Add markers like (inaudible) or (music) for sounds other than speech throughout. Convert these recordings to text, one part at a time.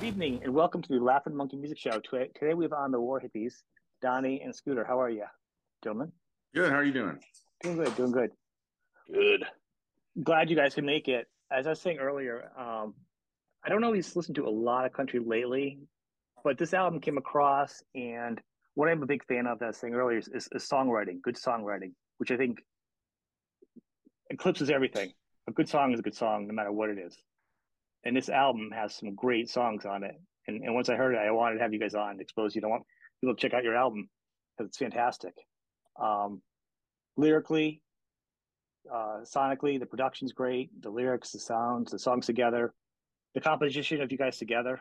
Good evening and welcome to the Laughing Monkey Music Show. Today we have on the War Hippies, Donnie and Scooter. How are you, gentlemen? Good. How are you doing? Doing good. Doing good. Good. Glad you guys can make it. As I was saying earlier, um, I don't always listen to a lot of country lately, but this album came across, and what I'm a big fan of, that I was saying earlier, is, is, is songwriting, good songwriting, which I think eclipses everything. A good song is a good song, no matter what it is. And this album has some great songs on it. And, and once I heard it, I wanted to have you guys on, expose you. don't want people to check out your album because it's fantastic. Um, lyrically, uh, sonically, the production's great. The lyrics, the sounds, the songs together, the composition of you guys together.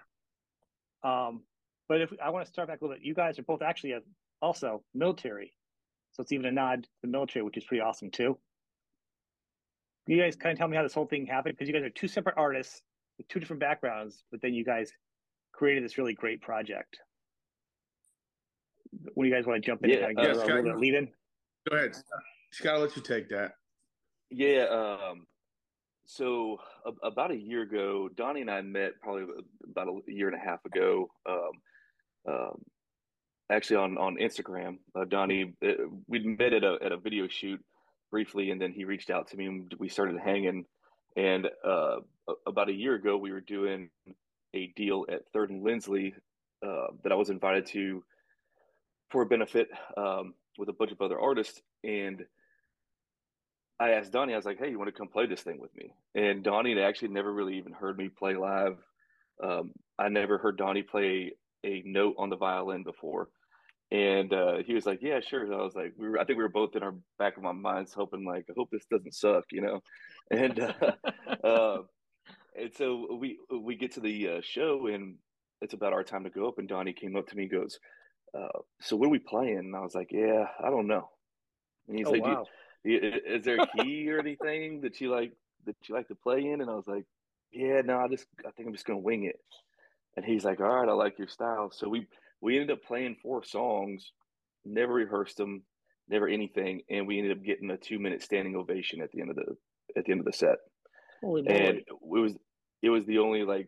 Um, but if I want to start back a little bit, you guys are both actually a, also military, so it's even a nod to the military, which is pretty awesome too. You guys kind of tell me how this whole thing happened? Because you guys are two separate artists two different backgrounds, but then you guys created this really great project. When you guys want to jump in yeah, and kind of uh, a little lead in? Go ahead. Scott, I'll let you take that. Yeah. Um, so a- about a year ago, Donnie and I met probably about a year and a half ago. Um, um, actually on on Instagram, uh, Donnie, uh, we met at a at a video shoot briefly, and then he reached out to me, and we started hanging. And uh, about a year ago, we were doing a deal at Third and Lindsley uh, that I was invited to for a benefit um, with a bunch of other artists, and I asked Donnie, I was like, "Hey, you want to come play this thing with me?" And Donnie had actually never really even heard me play live. Um, I never heard Donnie play a note on the violin before, and uh, he was like, "Yeah, sure." And I was like, "We were." I think we were both in our back of our minds hoping, like, "I hope this doesn't suck," you know. (laughs) And uh, uh, and so we we get to the uh, show, and it's about our time to go up. And Donnie came up to me, and goes, uh, "So what are we playing?" And I was like, "Yeah, I don't know." And he's Oh like, wow! is there a (laughs) key or anything that you like that you like to play in? And I was like, yeah, no, I just I think I'm just gonna wing it. And he's like, all right, I like your style. So we we ended up playing four songs, never rehearsed them, never anything, and we ended up getting a two minute standing ovation at the end of the at the end of the set. Holy And moly! it was it was the only like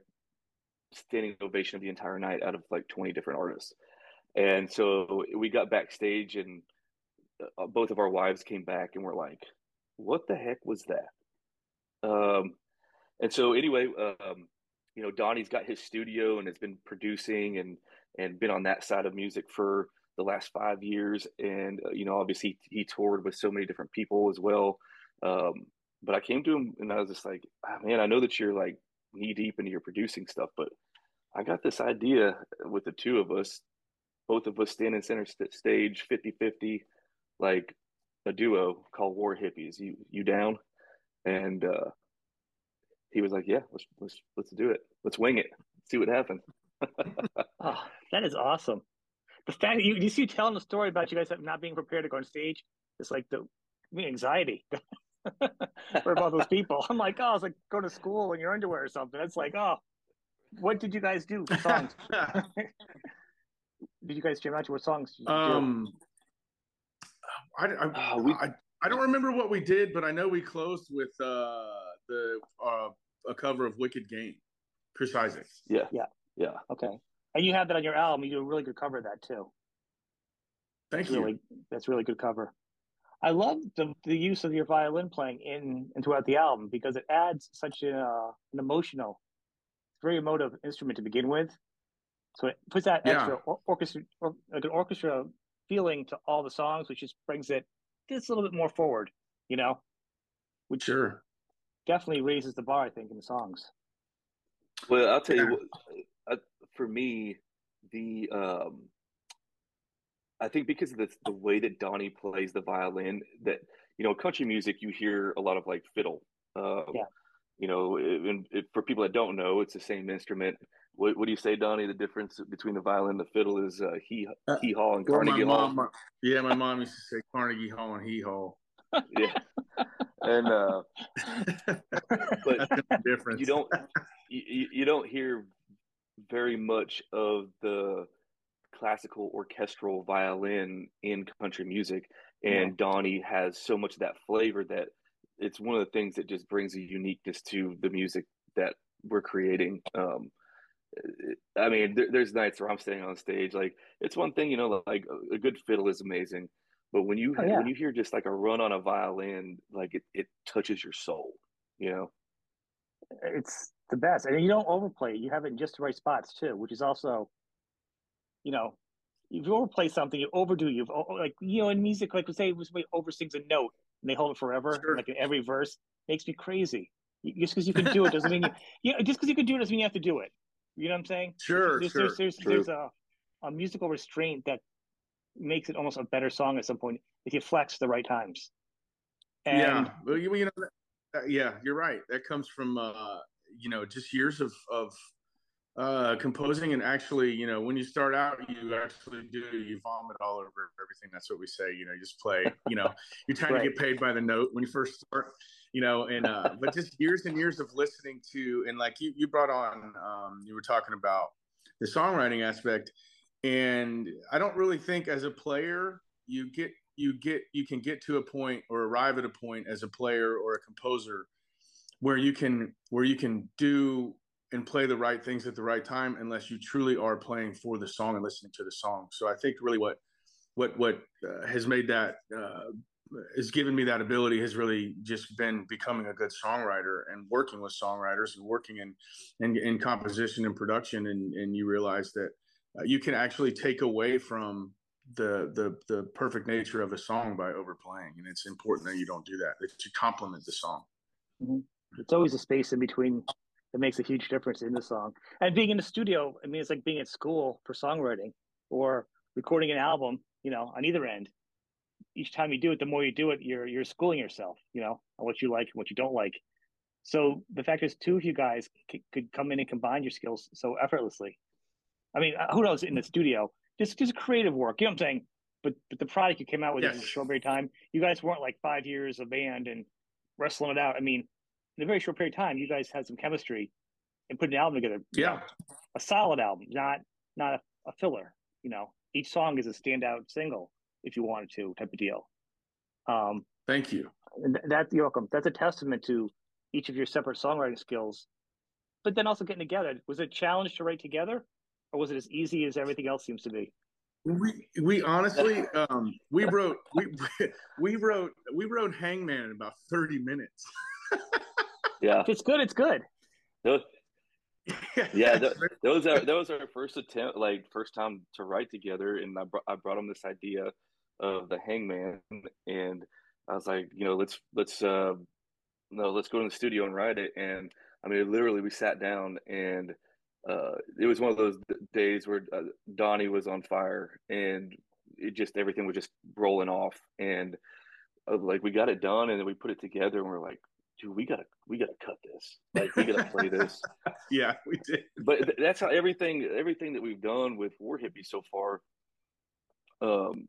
standing ovation of the entire night out of like 20 different artists. And so we got backstage and uh, both of our wives came back and were like, "What the heck was that?" Um, and so anyway, um, you know, Donnie's got his studio and has been producing and and been on that side of music for the last five years. And uh, you know, obviously he toured with so many different people as well. Um, but I came to him and I was just like, oh, "Man, I know that you're like knee deep into your producing stuff, but I got this idea with the two of us, both of us standing center st- stage 50 50 like a duo called War Hippies. You you down? And uh, he was like, "Yeah, let's let's let's do it. Let's wing it. See what happens." Oh, that is awesome. The fact that you you see you telling the story about you guys not being prepared to go on stage, it's like the me anxiety (laughs) for about those people. I'm like, oh, it's like go to school in your underwear or something. It's like, oh, what did you guys do for songs? (laughs) did you guys jam out to what songs? Did you do? um, I, I, Oh, we- I, I don't remember what we did, but I know we closed with uh, the uh, a cover of Wicked Game, Chris Isaacs. Yeah, Yeah. Yeah. okay, and you have that on your album. You do a really good cover of that too. Thank That's you. really that's really good cover. I love the the use of your violin playing in and throughout the album because it adds such a, uh, an emotional, very emotive instrument to begin with. So it puts that Yeah. extra or- orchestra, or, like an orchestra feeling to all the songs, which just brings it just a little bit more forward, you know, which Sure. definitely raises the bar, I think, in the songs. Well, I'll tell you what. Uh, for me, the um, I think because of the the way that Donnie plays the violin, that you know, country music, you hear a lot of like fiddle. Um, Yeah. You know, and for people that don't know, it's the same instrument. What, what do you say, Donnie? The difference between the violin and the fiddle is uh, he Uh, hee haw and Well, my Carnegie Hall. mom, yeah, my mom used to say Carnegie Hall and Hee Haw. Yeah, and uh, (laughs) but difference. you don't you, you don't hear very much of the classical orchestral violin in country music and Donnie has so much of that flavor that it's one of the things that just brings a uniqueness to the music that we're creating um I mean, there, there's nights where I'm standing on stage. Like it's one thing, you know, like a, a good fiddle is amazing, but when you oh, yeah. when you hear just like a run on a violin, like it, it touches your soul, you know. It's the best, and you don't overplay. It. You have it in just the right spots too, which is also, you know, if you overplay something, you overdo. You've like you know in music, like we say, somebody oversings a note and they hold it forever, sure. like in every verse, makes me crazy. Just because you can do it doesn't mean you, (laughs) yeah. Just because you can do it doesn't mean you have to do it. You know what I'm saying? Sure, there's, sure. There's, there's, there's a, a musical restraint that makes it almost a better song at some point if you flex the right times. And, yeah, well, you, you know, that, yeah, you're right. That comes from uh, you know just years of of uh, composing and actually, you know, when you start out, you actually do you vomit all over everything. That's what we say. You know, you just play. You know, (laughs) you're trying right. to get paid by the note when you first start you know, and uh, but just years and years of listening to and like you you brought on um, you were talking about the songwriting aspect, and I don't really think as a player you get you get you can get to a point or arrive at a point as a player or a composer where you can where you can do and play the right things at the right time unless you truly are playing for the song and listening to the song. So i think really what what what uh, has made that uh, has given me that ability has really just been becoming a good songwriter and working with songwriters and working in in, in composition and production. And and you realize that uh, you can actually take away from the the the perfect nature of a song by overplaying. And it's important that you don't do that. To complement the song. Mm-hmm. It's always a space in between that makes a huge difference in the song and being in the studio i mean it's like being at school for songwriting or recording an album you know on either end each time you do it, the more you do it, you're you're schooling yourself, you know, on what you like and what you don't like. So the fact is, two of you guys c- could come in and combine your skills so effortlessly. I mean, uh, who knows in the studio, just just creative work. You know what I'm saying? But but the product you came out with yes. in a short period of time, you guys weren't like five years of band and wrestling it out. I mean, in a very short period of time, you guys had some chemistry and put an album together. Yeah, a solid album, not not a, a filler. You know, each song is a standout single if you wanted to type of deal. Um, Thank you. That you're welcome. That's a testament to each of your separate songwriting skills. But then also getting together. Was it a challenge to write together, or was it as easy as everything else seems to be? We we honestly (laughs) um, we wrote we (laughs) we wrote we wrote Hangman in about thirty minutes. (laughs) yeah, if it's good. It's good. Those, (laughs) yeah, th- those are those are our first attempt, like first time to write together, and I brought I brought them this idea of the hangman and I was like, you know, let's let's uh no, let's go to the studio and write it. And I mean, literally, we sat down and uh, it was one of those days where uh, Donnie was on fire and it just everything was just rolling off. And uh, like we got it done and then we put it together and we're like, dude, we gotta we gotta cut this. Like we gotta play this. (laughs) yeah, we did. But th- that's how everything everything that we've done with War Hippie so far. Um,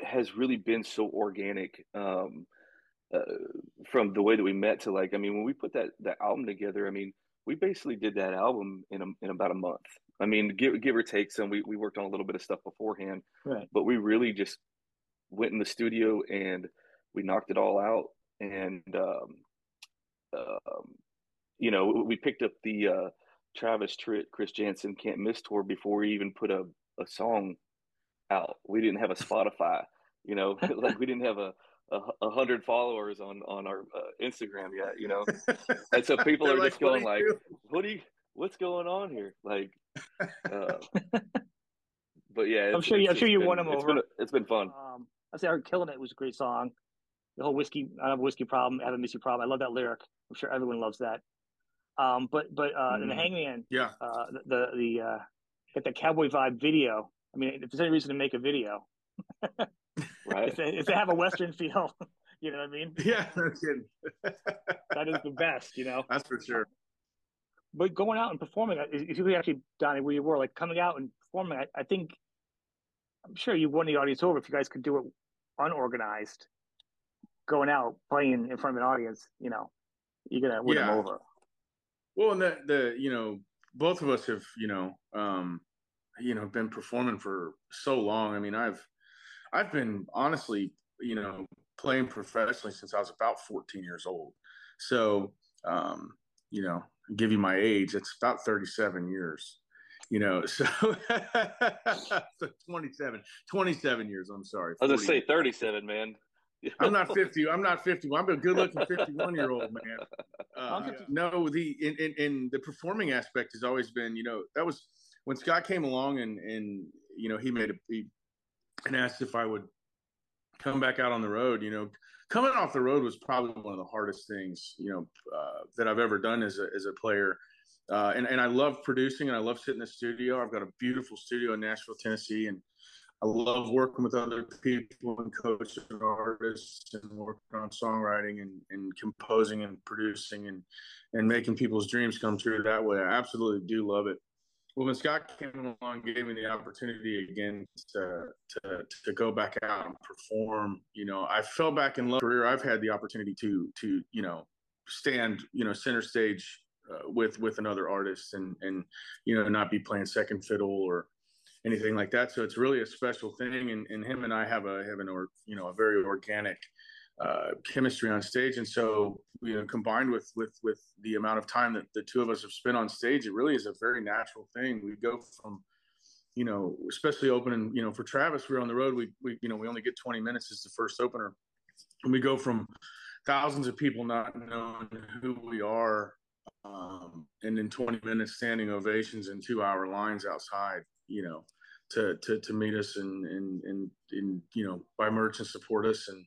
has really been so organic um, uh, from the way that we met to like I mean when we put that that album together I mean we basically did that album in a, in about a month I mean give give or take some we we worked on a little bit of stuff beforehand right. but we really just went in the studio and we knocked it all out and um, um, you know we picked up the uh, Travis Tritt Chris Janson Can't Miss tour before we even put a a song out. We didn't have a Spotify, (laughs) you know, (laughs) like we didn't have a, a, a hundred followers on, on our uh, Instagram yet, you know? (laughs) and so people are like, just going like, what do you, what's going on here? Like, uh, but yeah, I'm sure, you, I'm sure you been, won them over. Been, it's been fun. Um, I say, "Killing It" was a great song. The whole whiskey, I have a whiskey problem. I have a whiskey problem. I love that lyric. I'm sure everyone loves that. Um, but but uh, mm. in the. Hangman, yeah, uh, the the, the uh, get that cowboy vibe video I mean, if there's any reason to make a video, (laughs) right? if, they, if, they, have a Western feel, (laughs) you know what I mean? Yeah, no kidding. (laughs) that is the best, you know. That's for sure. But going out and performing, if you actually, Donnie, where you were, like coming out and performing, I, I think, I'm sure you won the audience over if you guys could do it unorganized, going out playing in front of an audience. You know, you're gonna win yeah. them over. Well, and the the you know both of us have you know um you know been performing for so long. I mean, I've I've been honestly, you know, playing professionally since I was about 14 years old. So, um, you know, give you my age, it's about 37 years. you know, (laughs) so, (laughs) so 27, 27 years. I'm sorry. I was gonna say 37, man. I'm not (laughs) 50. I'm not 50. I'm a good looking 51 year old man. (laughs) Uh, no, the in, in, in the performing aspect has always been, you know, that was when Scott came along and and you know he made a he and asked if I would come back out on the road. You know, coming off the road was probably one of the hardest things you know uh, that I've ever done as a as a player. Uh, and and I love producing and I love sitting in the studio. I've got a beautiful studio in Nashville, Tennessee, and I love working with other people and coaches and artists and working on songwriting and, and composing and producing and and making people's dreams come true that way. I absolutely do love it well, when Scott came along, gave me the opportunity again to, to to go back out and perform. You know, I fell back in love. Career, I've had the opportunity to to you know stand you know center stage uh, with with another artist and and you know not be playing second fiddle or anything like that. So it's really a special thing. And, and him and I have a have an or you know a very organic uh, chemistry on stage. And so, you know, combined with with with the amount of time that the two of us have spent on stage, it really is a very natural thing. We go from, you know, especially opening, you know, for Travis, we are on the road. We we you know we only get 20 minutes as the first opener, and we go from thousands of people not knowing who we are, um, and then 20 minutes standing ovations and two hour lines outside, you know. To, to, to meet us and, and, and, and, you know, buy merch and support us. And,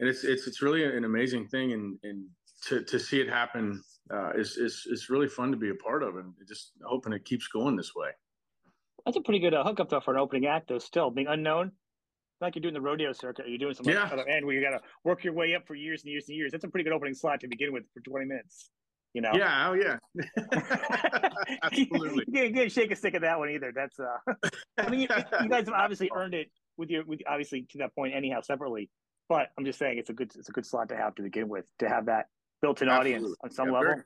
and it's it's it's really an amazing thing, and and to to see it happen uh, is is is really fun to be a part of, and just hoping it keeps going this way. That's a pretty good uh, hookup though for an opening act, though. Still being unknown, like you're doing the rodeo circuit, you're doing something yeah. other end where you got to work your way up for years and years and years. That's a pretty good opening slot to begin with for 20 minutes. You know? Yeah. Oh, yeah. (laughs) Absolutely. you can't shake a stick at that one either. That's uh. I mean, you, you guys have obviously (laughs) earned it with your with obviously to that point anyhow separately. But I'm just saying it's a good it's a good slot to have to begin with to have that built-in Absolutely. audience on some yeah, level. Very,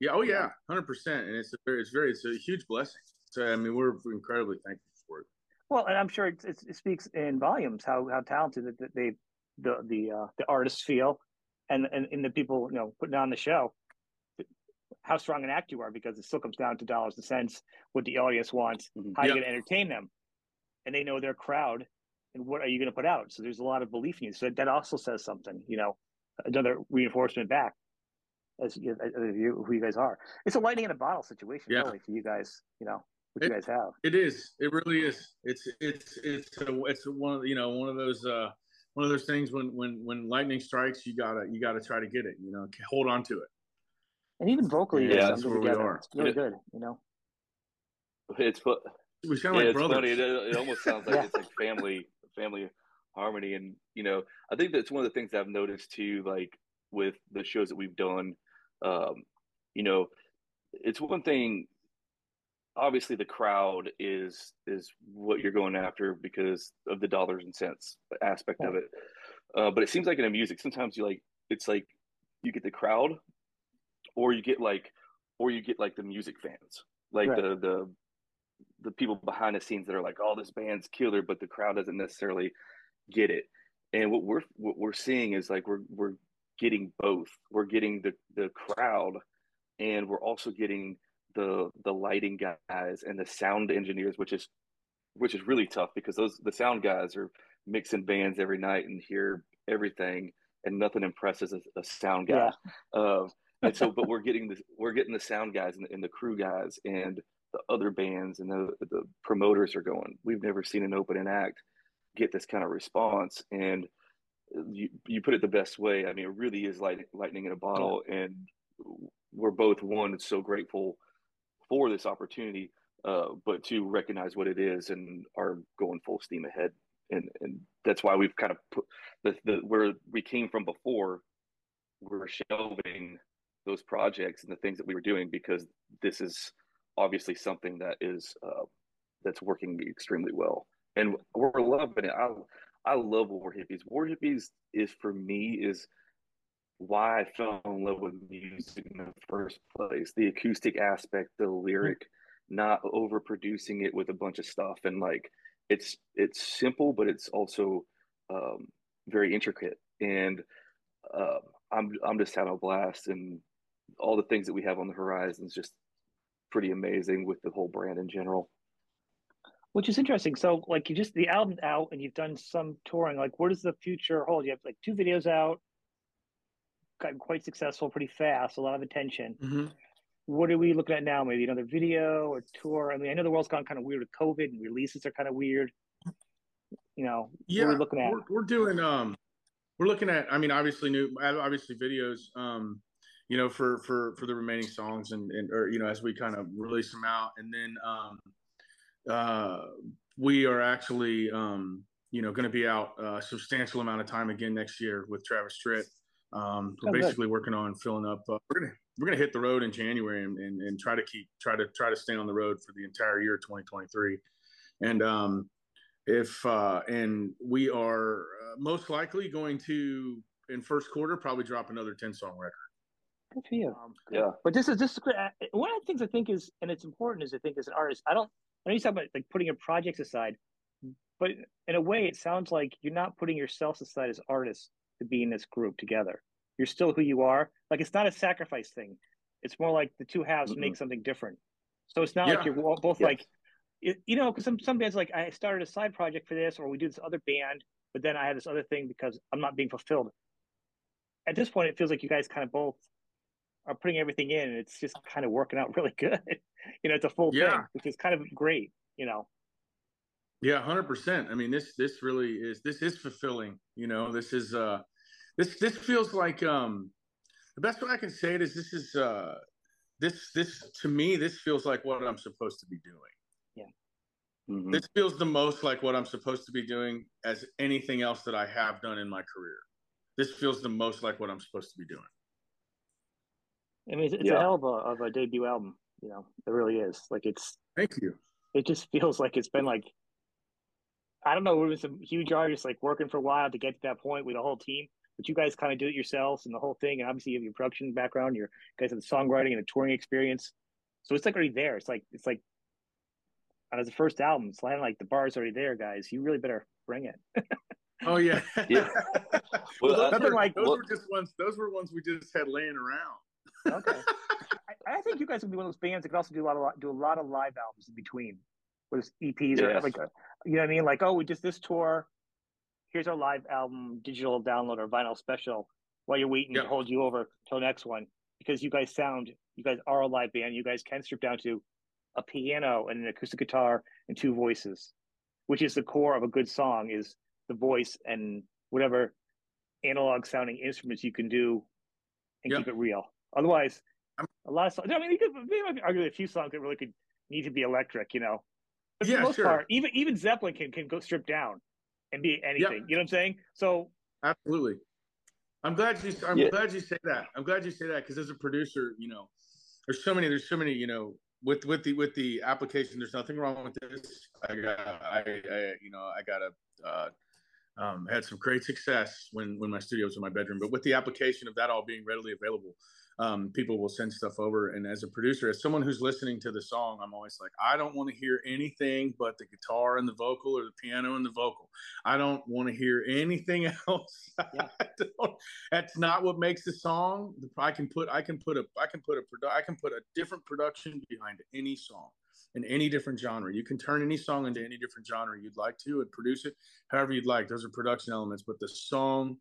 yeah. Oh yeah. Hundred percent. And it's a very it's very it's a huge blessing. So I mean we're incredibly thankful for it. Well, and I'm sure it, it, it speaks in volumes how how talented that they the the uh, the artists feel, and, and and the people you know putting on the show how strong an act you are because it still comes down to dollars and cents what the audience wants mm-hmm. how yep. you going to entertain them and they know their crowd and what are you going to put out? So there's a lot of belief in you. So that also says something, you know, another reinforcement back as you, as you who you guys are. It's a lightning in a bottle situation, yeah. really, for you guys. You know, what it, you guys have. It is. It really is. It's it's it's a, it's one of you know one of those uh one of those things when when when lightning strikes, you gotta you gotta try to get it. You know, hold on to it. And even vocally, yeah, that's where together. we are. It's really it, good. You know, it's we sound yeah, like it's brothers. funny. It, it almost sounds like (laughs) yeah. it's like family family harmony. And, you know, I think that's one of the things I've noticed too, like with the shows that we've done. Um, you know, it's one thing obviously the crowd is is what you're going after because of the dollars and cents aspect yeah. of it. Uh, but it seems like in a music, sometimes you like it's like you get the crowd, or you get like, or you get like the music fans, like right. the the the people behind the scenes that are like, "Oh, this band's killer," but the crowd doesn't necessarily get it. And what we're what we're seeing is like we're we're getting both. We're getting the the crowd, and we're also getting the the lighting guys and the sound engineers, which is which is really tough because those the sound guys are mixing bands every night and hear everything, and nothing impresses a, a sound guy. Yeah. Uh, and so, but (laughs) we're getting the we're getting the sound guys and, and the crew guys and the other bands and the, the promoters are going, we've never seen an opening act get this kind of response. And you, you put it the best way. I mean, it really is light, lightning in a bottle. And we're both one, so grateful for this opportunity, uh, but to recognize what it is and are going full steam ahead. And, and that's why we've kind of put the, the where we came from before, we're shelving those projects and the things that we were doing because this is obviously something that is uh, that's working extremely well, and we're loving it. I I love War Hippies. War Hippies is for me is why I fell in love with music in the first place. The acoustic aspect, the lyric, not overproducing it with a bunch of stuff, and like it's it's simple, but it's also um, very intricate. And uh, I'm I'm just having a blast, and all the things that we have on the horizon is just pretty amazing with the whole brand in general. Which is interesting. So, like, you just the album's out, and you've done some touring. Like, what does the future hold? You have like two videos out, got quite successful, pretty fast, a lot of attention. Mm-hmm. What are we looking at now? Maybe another video or tour? I mean, I know the world's gone kind of weird with COVID, and releases are kind of weird. You know, yeah, we're looking at. We're, we're doing um, we're looking at. I mean, obviously new, obviously videos. Um, you know, for for for the remaining songs and and or you know as we kind of release them out, and then um, uh, we are actually um, you know going to be out a substantial amount of time again next year with Travis Tritt. Um, we're oh, basically good. working on filling up. Uh, we're gonna we're gonna hit the road in January and, and, and try to keep try to try to stay on the road for the entire year 2023. And um, if uh, and we are uh, most likely going to in first quarter probably drop another 10 song record. Good for you. Um, yeah. But this is this is one of the things I think is, and it's important is I think as an artist, I don't, I know you talk about like putting your projects aside, but in a way, it sounds like you're not putting yourselves aside as artists to be in this group together. You're still who you are. Like it's not a sacrifice thing. It's more like the two halves mm-hmm. make something different. So it's not yeah. like you're both yeah. like, you know, because some some bands like I started a side project for this, or we do this other band, but then I had this other thing because I'm not being fulfilled. At this point, it feels like you guys kind of both are putting everything in, and it's just kind of working out (laughs) really good. you know, it's a full yeah. thing, which is kind of great. You know. Yeah, hundred percent. I mean, this this really is this is fulfilling. You know, this is uh, this this feels like um, the best way I can say it is this is uh, this this to me this feels like what I'm supposed to be doing. Yeah. Mm-hmm. This feels the most like what I'm supposed to be doing as anything else that I have done in my career. This feels the most like what I'm supposed to be doing. I mean, it's, it's yeah. a hell of a, of a debut album. You know, it really is. Like it's. Thank you. It just (laughs) feels like it's been like. I don't know. It was some huge artists like working for a while to get to that point with a whole team, but you guys kind of do it yourselves and the whole thing. And obviously, you have your production background. You guys have the songwriting and the touring experience, so it's like already there. It's like it's like. As the first album, it's like the bar's already there, guys. You really better bring it. oh yeah, (laughs) yeah. well, those, were, like, those well, were just ones. Those were ones we just had laying around okay. (laughs) I, I, think you guys would be one of those bands that could also do a lot of do a lot of live albums in between, with EPs yes. or like, uh, you know what I mean? Like, oh, we just this tour. Here's our live album, digital download or vinyl special. While you're waiting, to hold you over till next one because you guys sound, you guys are a live band. You guys can strip down to a piano and an acoustic guitar and two voices, which is the core of a good song. Is the voice and whatever analog sounding instruments you can do and keep it real. Otherwise, a lot of songs. I mean, you could maybe argue a few songs that really could need to be electric, you know. But for yeah, the most sure. part, even even Zeppelin can can go strip down and be anything. You know what I'm saying? So absolutely. I'm glad you. I'm yeah. glad you say that. I'm glad you say that because as a producer, you know, there's so many. There's so many. You know, with with the with the application, there's nothing wrong with this. I got. I, I you know I got a. Uh, um, had some great success when when my studio was in my bedroom, but with the application of that all being readily available, um, people will send stuff over. And as a producer, as someone who's listening to the song, I'm always like, I don't want to hear anything but the guitar and the vocal or the piano and the vocal. I don't want to hear anything (laughs) else. Yeah. that's not what makes the song. I can put, I can put a, I can put a produ- I can put a different production behind any song in any different genre. You can turn any song into any different genre you'd like to and produce it however you'd like. Those are production elements, but the song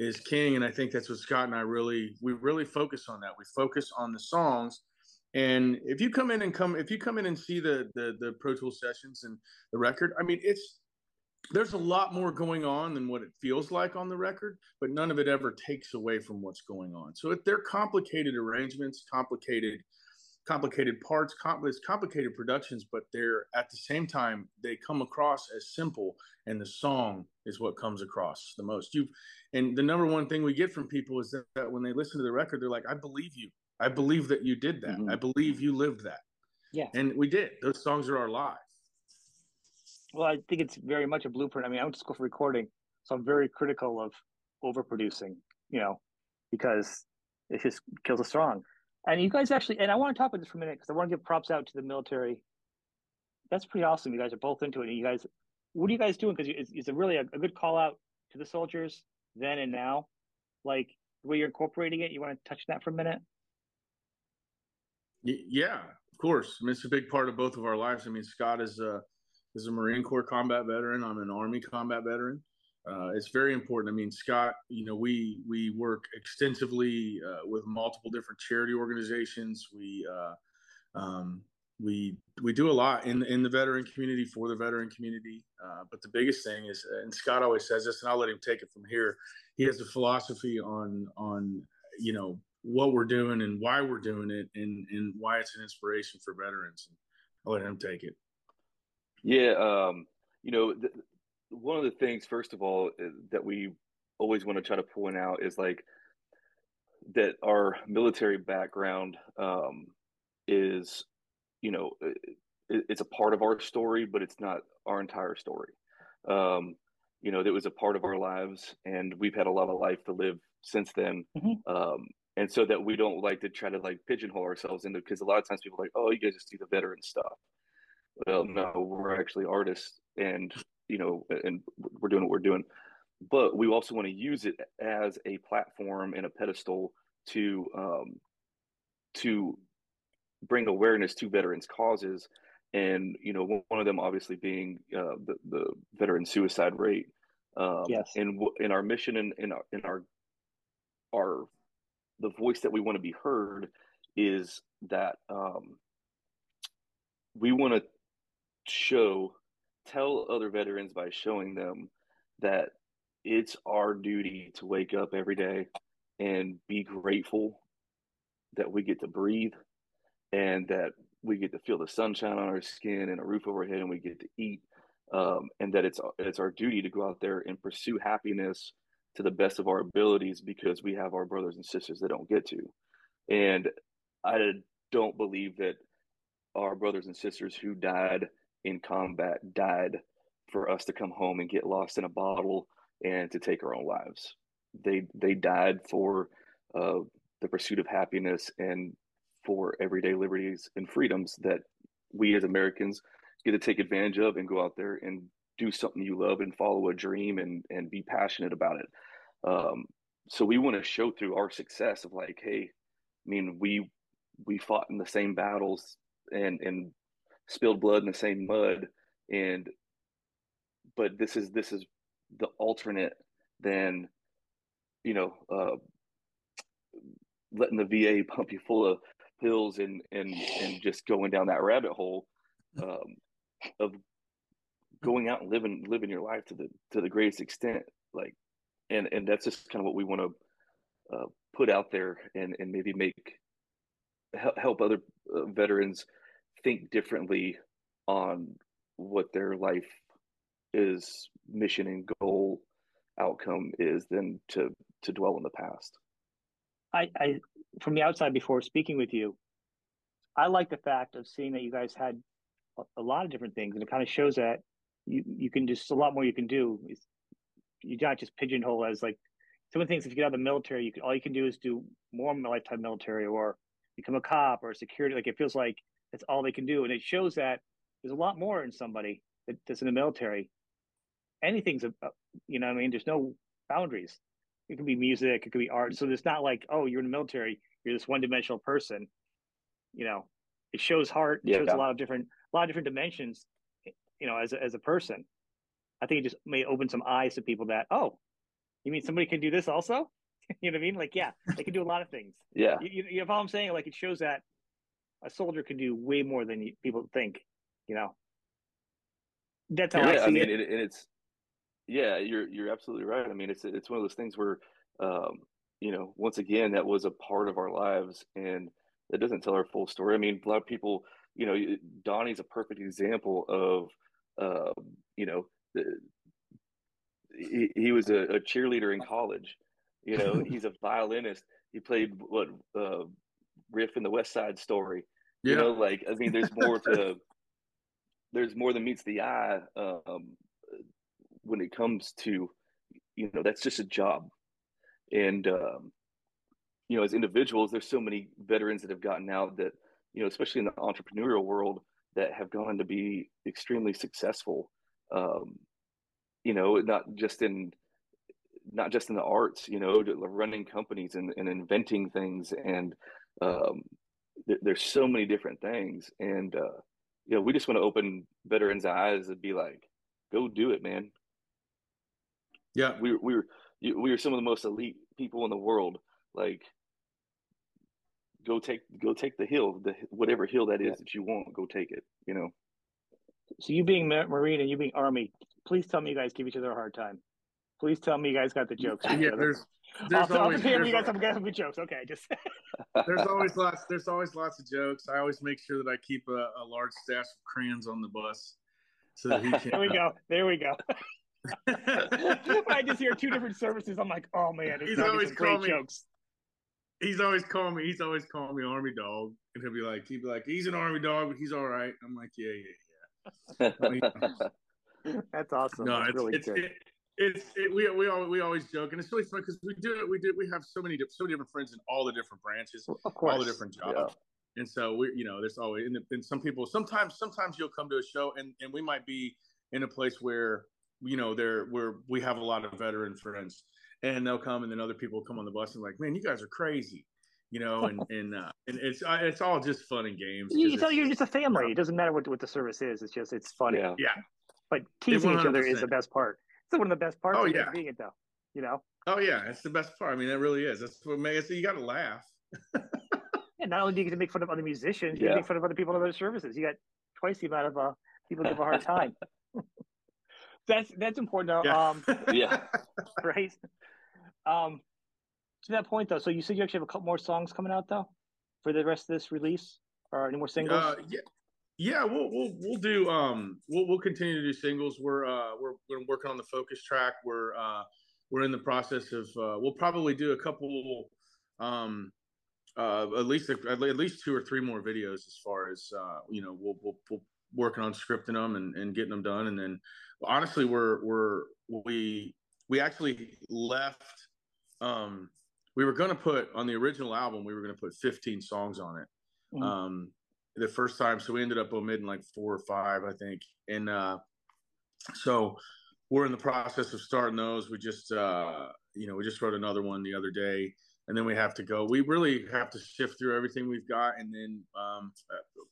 is king and i think that's what scott and i really we really focus on that. We focus on the songs. And if you come in and come if you come in and see the the, the pro tool sessions and the record i mean it's there's a lot more going on than what it feels like on the record but none of it ever takes away from what's going on. So if they're complicated arrangements complicated complicated parts, complex, complicated productions, but they're at the same time they come across as simple, and the song is what comes across the most. You, and the number one thing we get from people is that, that, when they listen to the record, they're like, "I believe you. I believe that you did that. Mm-hmm. I believe you lived that." Yeah, and we did. Those songs are our lives. Well, I think it's very much a blueprint. I mean, I went to school for recording, so I'm very critical of overproducing. You know, because it just kills a song. And you guys actually, and I want to talk about this for a minute because I want to give props out to the military. That's pretty awesome. You guys are both into it. And you guys, what are you guys doing? Because it's, it's a really a, a, good call out to the soldiers then and now. Like the way you're incorporating it. You want to touch that for a minute? Yeah, of course. I mean, it's a big part of both of our lives. I mean, Scott is a is a Marine Corps combat veteran. I'm an Army combat veteran. Uh, it's very important. I mean, Scott, you know, we we work extensively uh, with multiple different charity organizations. We uh, um, we we do a lot in in the veteran community for the veteran community. Uh, but the biggest thing is, and Scott always says this, and I'll let him take it from here. He has a philosophy on on you know what we're doing and why we're doing it, and and why it's an inspiration for veterans. And I'll let him take it. Yeah, um, you know, th- one of the things, first of all, uh, that we always want to try to point out is like that our military background um, is you know, it, it's a part of our story, but it's not our entire story. Um, you know, that was a part of our lives, and we've had a lot of life to live since then. Mm-hmm. Um, and so that we don't like to try to like pigeonhole ourselves into because a lot of times people are like, oh, you guys just do the veteran stuff. Well, no, we're actually artists, and you know, and we're doing what we're doing. But we also want to use it as a platform and a pedestal to um, to bring awareness to veterans causes. And you know one of them obviously being uh, the, the veteran suicide rate. Um, yes. and in our mission and in, in, our, in our our the voice that we want to be heard is that um, we want to show tell other veterans by showing them that it's our duty to wake up every day and be grateful that we get to breathe and that we get to feel the sunshine on our skin and a roof overhead and we get to eat um, and that it's it's our duty to go out there and pursue happiness to the best of our abilities because we have our brothers and sisters that don't get to. And i don't believe that our brothers and sisters who died in combat died for us to come home and get lost in a bottle and to take our own lives. They they died for uh, the pursuit of happiness and for everyday liberties and freedoms that we as Americans get to take advantage of and go out there and do something you love and follow a dream and and be passionate about it. Um, so we want to show through our success of like, hey, I mean, we we fought in the same battles and and spilled blood in the same mud, and but this is this is the alternate than you know uh, letting the VA pump you full of pills and and and just going down that rabbit hole (laughs) um, of going out and living living your life to the to the greatest extent like and and that's just kind of what we want to uh, put out there and and maybe make help other uh, veterans think differently on what their life is mission and goal outcome is than to to dwell in the past. I, I from the outside before speaking with you, I like the fact of seeing that you guys had a, lot of different things, and it kind of shows that you you can just a lot more you can do. You're not just pigeonhole as like some of the things. If you get out of the military, you can all you can do is do more lifetime military or become a cop or a security. Like it feels like that's all they can do, and it shows that there's a lot more in somebody that, that's in the military. Anything's a, you know, I mean, there's no boundaries. It could be music, it could be art. So it's not like, oh, you're in the military, you're this one dimensional person. You know, it shows heart, it yeah, shows a lot of different a lot of different dimensions, you know, as a, as a person. I think it just may open some eyes to people that, oh, you mean somebody can do this also? (laughs) you know what I mean? Like, yeah, they can do a lot of things. Yeah. You, you, know what I'm saying? Like, it shows that a soldier can do way more than people think, you know? That's how yeah, I see I mean, it. it. it's, yeah, you're you're absolutely right. I mean, it's it's one of those things where, um, you know, once again, that was a part of our lives, and it doesn't tell our full story. I mean, a lot of people, you know, Donnie's a perfect example of, uh, you know, the, he, he was a, a, cheerleader in college. You know, (laughs) he's a violinist. He played what uh, riff in the West Side Story. Yeah. You know, like I mean, there's more to there's more than meets the eye. Um, when it comes to you know that's just a job. And um, you know as individuals there's so many veterans that have gotten out that you know especially in the entrepreneurial world that have gone to be extremely successful. Um, you know not just in not just in the arts you know running companies and, and inventing things and um, th- there's so many different things, and uh, you know, we just want to open veterans' eyes and be like, go do it, man. Yeah, we we were we were some of the most elite people in the world. Like, go take go take the hill, the whatever hill that is yeah. that you want. Go take it. You know. So you being Marine and you being Army, please tell me you guys give each other a hard time. Please tell me you guys got the jokes. Yeah, there's there's I'll, always I'll you guys some good jokes. Okay, just (laughs) there's always lots there's always lots of jokes. I always make sure that I keep a, a large stash of crayons on the bus so that he (laughs) can. there we go. There we go. (laughs) I just hear two different services. I'm like, oh man, he's always calling me. Jokes. He's always calling me. He's always calling me Army Dog, and he'll be like, he'll be like, he's an Army Dog, but he's all right. I'm like, yeah, yeah, yeah. (laughs) (laughs) That's awesome. No, That's it's, really it's, good. It, it's it, we we always, we always joke, and it's really fun because we do it. We do we have so many so many different friends in all the different branches, all the different jobs. Yeah. And so we, you know, there's always and, and some people. Sometimes, sometimes you'll come to a show, and and we might be in a place where you know there where we're we have a lot of veteran friends, and they'll come, and then other people come on the bus and like, man, you guys are crazy, you know, and (laughs) and uh, and it's uh, it's all just fun and games. You, tell you're just a family. It doesn't matter what what the service is. It's just it's funny. Yeah. yeah. But teasing each other is the best part. It's one of the best parts oh, yeah. being it, though. You know. Oh yeah, it's the best part. I mean, it really is. That's what makes it. You got to laugh. (laughs) and not only do you get to make fun of other musicians, you yeah. make fun of other people in other services. You got twice the amount of uh, people give a hard (laughs) time. That's that's important. Though. Yeah. Um, (laughs) yeah. Right. Um, to that point, though, so you said you actually have a couple more songs coming out, though, for the rest of this release, or any more singles? Uh, yeah, yeah, we'll we'll we'll do um we'll we'll continue to do singles. We're uh we're we're working on the focus track. We're uh we're in the process of uh we'll probably do a couple um uh at least at least two or three more videos as far as uh you know we'll we'll, we'll working on scripting them and, and getting them done and then honestly we're we're we we actually left um we were going to put on the original album we were going to put 15 songs on it mm-hmm. um the first time. So we ended up omitting like four or five, I think. And uh, so we're in the process of starting those. We just, uh, you know, we just wrote another one the other day, and then we have to go. We really have to shift through everything we've got, and then um,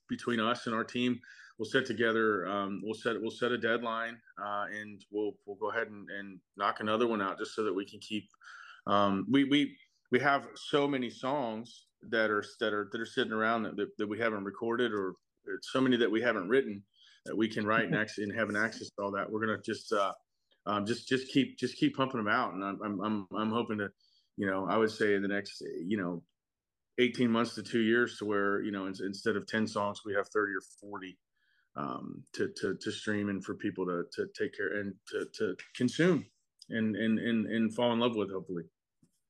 between us and our team, we'll set together. Um, we'll set we'll set a deadline, uh, and we'll we'll go ahead and, and knock another one out just so that we can keep. Um, we we we have so many songs that are that are that are sitting around that, that, that we haven't recorded or so many that we haven't written that we can write and (laughs) actually and having access to all that. We're gonna just uh, um, just just keep just keep pumping them out, and I'm I'm I'm hoping to, you know, I would say in the next you know, 18 months to two years to where you know instead of 10 songs we have 30 or 40 um, to to to stream and for people to to take care and to to consume and and and and fall in love with hopefully.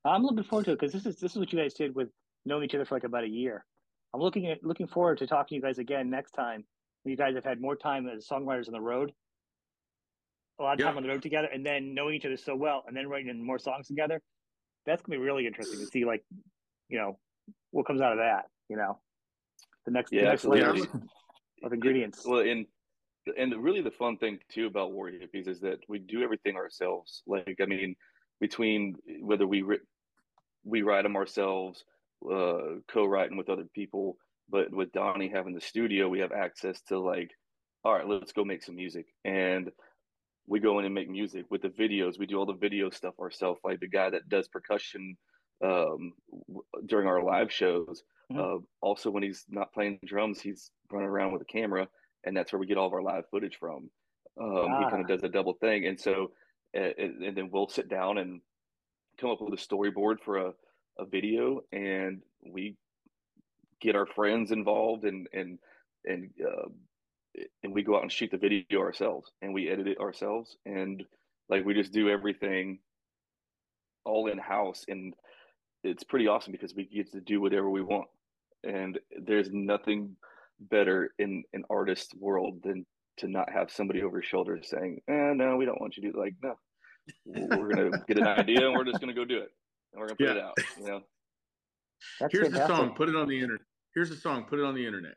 I'm looking forward to it because this is this is what you guys did with knowing each other for like about a year. I'm looking at looking forward to talking to you guys again next time. You guys have had more time as songwriters on the road, a lot of time on the road together, and then knowing each other so well, and then writing more songs together. That's gonna be really interesting to see, like, you know, what comes out of that. You know, the next, yeah, the next layer of ingredients. Well, and and really the fun thing too about War Hippies is that we do everything ourselves. Like, I mean, between whether we we write them ourselves uh, co-writing with other people. But with Donnie having the studio, we have access to like, all right, let's go make some music, and we go in and make music with the videos. We do all the video stuff ourselves. Like the guy that does percussion um, during our live shows. Mm-hmm. Uh, also, when he's not playing drums, he's running around with a camera, and that's where we get all of our live footage from. Um, ah. He kind of does a double thing, and so and, and then we'll sit down and come up with a storyboard for a a video and we get our friends involved and and and uh, and we go out and shoot the video ourselves and we edit it ourselves and like we just do everything all in house and it's pretty awesome because we get to do whatever we want and there's nothing better in an artist world than to not have somebody over your shoulder saying eh, no we don't want you to do like no we're gonna get an idea and we're just gonna go do it and we're gonna put yeah. it out. You know. That's Here's fantastic. the song. Put it on the internet. Here's the song. Put it on the internet.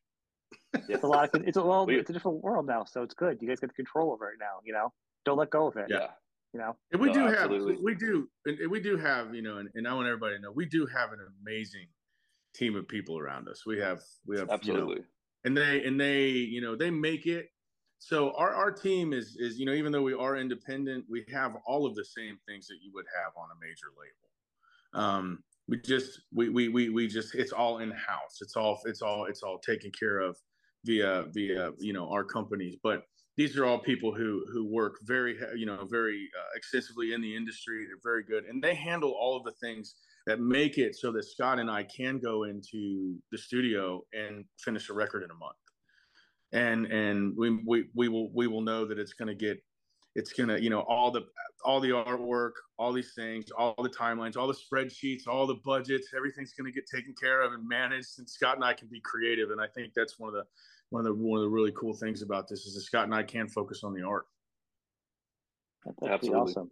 (laughs) it's a lot. Of, it's a well, it's a different world now, so it's good. You guys get the control over it now. You know, don't let go of it. Yeah. You know, and we no, do absolutely. have, we do, and we do have, you know, and, and I want everybody to know, we do have an amazing team of people around us. We have we have absolutely, you know, and they and they you know they make it. So our our team is is you know even though we are independent, we have all of the same things that you would have on a major label. Um, we just we we we we just it's all in house. It's all it's all it's all taken care of via via you know our companies, but these are all people who who work very you know very uh, extensively in the industry. They're very good, and they handle all of the things that make it so that Scott and I can go into the studio and finish a record in a month. And and we we we will we will know that it's going to get it's going to you know all the all the artwork, all these things, all the timelines, all the spreadsheets, all the budgets, everything's going to get taken care of and managed and Scott and I can be creative and I think that's one of the one of the one of the really cool things about this is that Scott and I can focus on the art. That's Absolutely. awesome.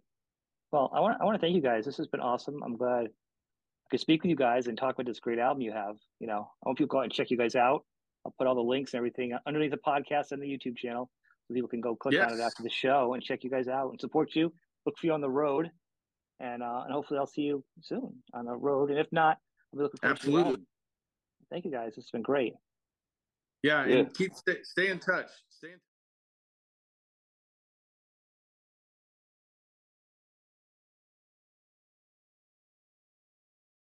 Well, I want I want to thank you guys. This has been awesome. I'm glad I could speak with you guys and talk about this great album you have. You know, I want people to go out and check you guys out. I'll put all the links and everything underneath the podcast and the YouTube channel so people can go click yes. on it after the show and check you guys out and support you. Look for you on the road, and uh, and hopefully I'll see you soon on the road. And if not, I'll be looking forward Absolutely. to Thank you guys. It's been great. Yeah, yeah. and keep stay, stay in touch. Stay in touch.